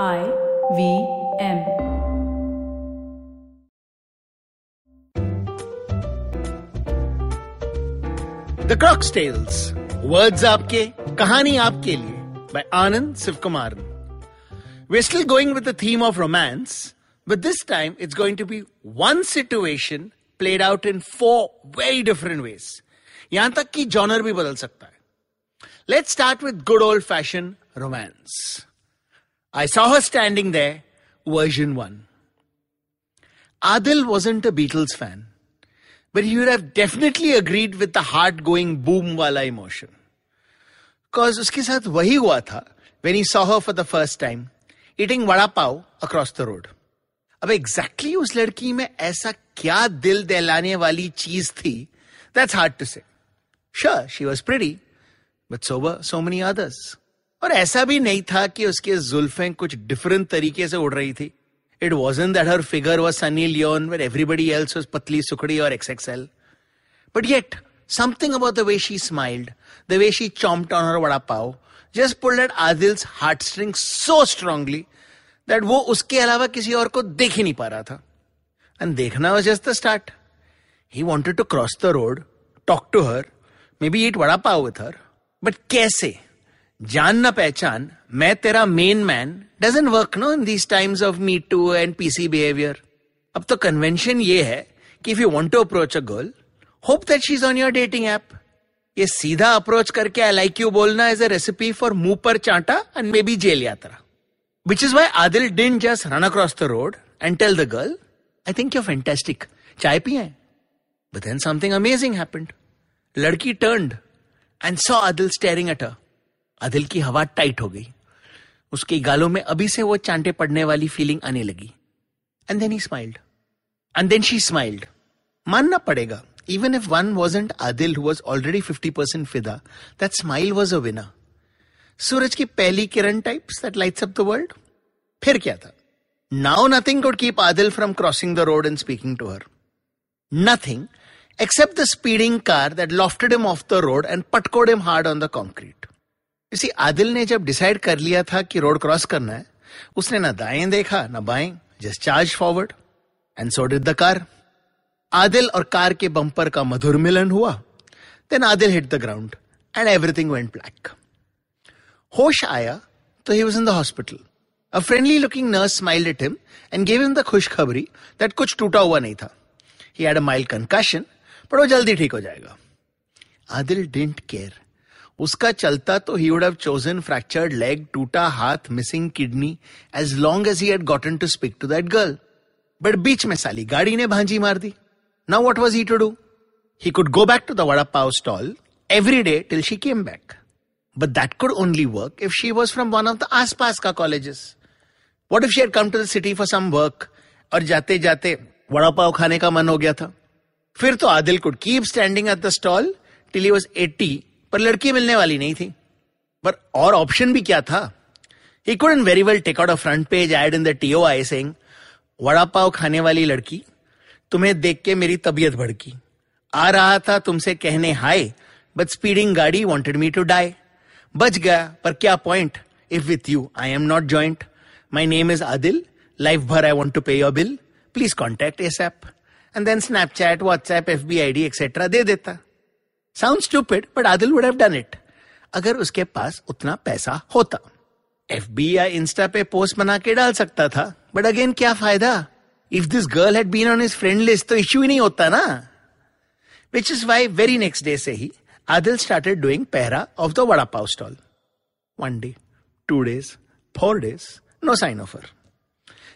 I V M. The crocs tales words आपके कहानी आपके लिए by Anand Sivkumaran. We're still going with the theme of romance, but this time it's going to be one situation played out in four very different ways. यहां तक कि genre भी बदल सकता है let's start with good old fashion romance I saw her standing there, version 1. Adil wasn't a Beatles fan, but he would have definitely agreed with the heart going boom wala emotion. Cause उसके साथ वही हुआ था when he saw her for the first time, eating vada pav across the road. अब exactly exactly उस लड़की में ऐसा क्या दिल दहलाने वाली चीज थी that's hard to say sure she was pretty but so were so many others और ऐसा भी नहीं था कि उसके जुल्फे कुछ डिफरेंट तरीके से उड़ रही थी। It was in that her figure was Sunny Leone where everybody else पतली सुखड़ी और XXL but yet something about the way she smiled the way she chomped on her vada pav just pulled at Adil's heart string so strongly that वो उसके अलावा किसी और को देख ही नहीं पा रहा था एंड देखना was just the start he wanted to cross the road talk to her maybe it vada pav with her but कैसे जान ना पहचान, मैं तेरा main man doesn't work no in these times of me too and PC behaviour अब तो convention ये है कि if you want to approach a girl hope that she is on your dating app ये सीधा अप्रोच करके I like you बोलना as a recipe for मुँह पर चांटा एंड मे बी जेल यात्रा. Which is why Adil didn't just run across the road and tell the girl I think you fantastic चाय पिए. But then something amazing happened लड़की turned and saw Adil staring at her Adil की हवा tight हो गई। उसके गालों में अभी से वो चांटे पड़ने वाली फीलिंग आने लगी। And then he smiled and then she smiled मानना पड़ेगा even if one wasn't Adil who was already fifty percent फिदा that smile was a winner सूरज की पहली किरण types that lights up the world फिर क्या था? Now nothing could keep Adil from crossing the road and speaking to her nothing except the speeding car that lofted him off the road and patkoed him hard on the concrete. इसी आदिल ने जब decide कर लिया था कि road cross करना है, उसने ना दाएँ देखा, ना बाएँ just charge forward and so did the car Adil और कार के बम्पर का मधुर मिलन हुआ। Then Adil hit the ground and everything went black होश आया तो he was in the hospital a friendly looking nurse smiled at him and give him the खुशखबरी दैट कुछ टूटा हुआ नहीं था। He had a mild concussion पर वो जल्दी ठीक हो जाएगा। आदिल डिंट केयर उसका चलता तो he would have chosen fractured leg टूटा हाथ missing kidney as long as he had gotten to speak to that girl but बीच में साली गाड़ी ने भांजी मार दी। Now what was he to do he could go back to the vada pav stall every day till she came back. But that could only work if she was from one of the आसपास का colleges What if she had come to the city for some work और जाते जाते वड़ा पाव खाने का मन हो गया था? फिर तो Adil could keep standing at the stall till he was 80 पर लड़की मिलने वाली नहीं थी। पर और ऑप्शन भी क्या था? He couldn't very well take out a front page ad in the TOI saying vada pav खाने वाली लड़की, तुम्हें देख के मेरी तबीयत भड़की। आ रहा था तुमसे कहने हाय बट स्पीडिंग गाड़ी वांटेड मी टू डाई बच गया, पर क्या point if with you I am not joint my name is Adil life भर I want to pay your bill please contact ASAP and then Snapchat WhatsApp F B I D etcetera दे देता। sound stupid but Adil would have done it अगर उसके पास उतना पैसा होता F B या Insta पे पोस्ट बना के डाल सकता था बट अगेन क्या फायदा if this girl had been on his friend list तो इश्यू ही नहीं होता ना which is why very next day से ही आदिल स्टार्टेड डूइंग पहरा of the vada pav stall one day two days four days no sign of हर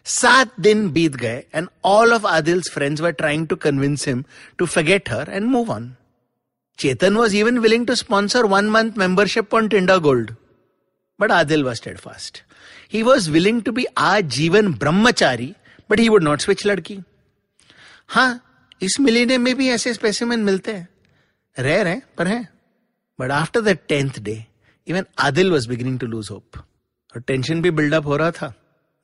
सात दिन बीत गए and all of Adil's friends were trying to convince him to forget her and move on Chetan was even willing to sponsor one month membership on Tinder Gold. But Adil was steadfast. He was willing to be Ajivan Brahmachari, but he would not switch लड़की हाँ इस millennium में भी ऐसे specimen मिलते हैं rare हैं पर हैं but after the tenth day even Adil was beginning to lose hope और टेंशन भी बिल्डअप हो रहा था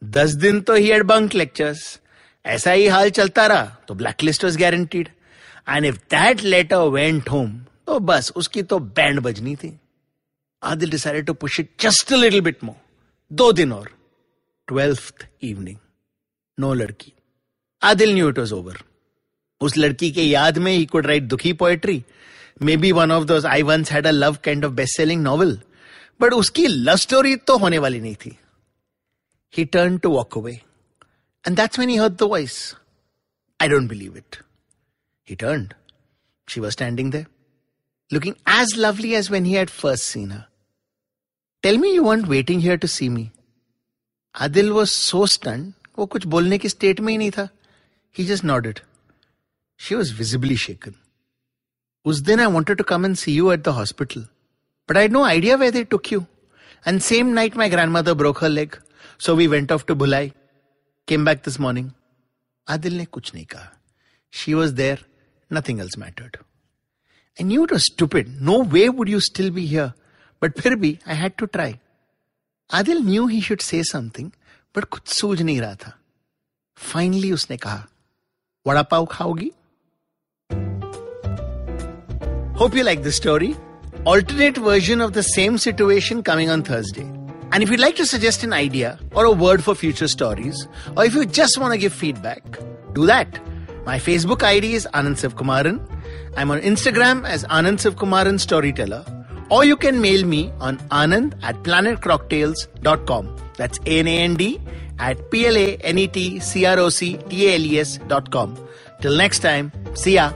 दस दिन तो ही एड बंक लेक्चर्स ऐसा ही हाल चलता रहा तो black list was guaranteed and if that letter went home तो बस उसकी तो बैंड बजनी थी Adil decided to push it just a little bit more दो दिन और ट्वेल्थ इवनिंग नो लड़की Adil knew it was over उस लड़की के याद में ही कुड राइट दुखी poetry maybe one of those I once had a love kind of best selling novel but उसकी लव स्टोरी तो होने वाली नहीं थी ही turn to walk away and that's when he heard the voice I don't believe it He turn she was standing there, looking as lovely as when he had first seen her. Tell me you weren't waiting here to see me. Adil was so stunned, वो कुछ बोलने की state में ही नहीं था He just nodded. She was visibly shaken. उस दिन I wanted to come and see you at the hospital. But I had no idea where they took you. And same night my grandmother broke her leg. So we went off to Bulai. Came back this morning. Adil ने कुछ नहीं कहा. She was there. Nothing else mattered. I knew it was stupid. No way would you still be here. But फिर भी I had to try. Adil knew he should say something, but कुछ सूझ नहीं रहा था. Finally उसने कहा, vada pav खाओगी? Hope you like this story. Alternate version of the same situation coming on Thursday. And if you'd like to suggest an idea or a word for future stories, or if you just want to give feedback, do that. my Facebook ID is Anand Sivkumaran. I'm on Instagram as Anand Sivkumaran Storyteller. Or you can mail me on anand at planetcrocktails.com. That's A-N-A-N-D at P-L-A-N-E-T-C-R-O-C-T-A-L-E-S dot com. Till next time, see ya.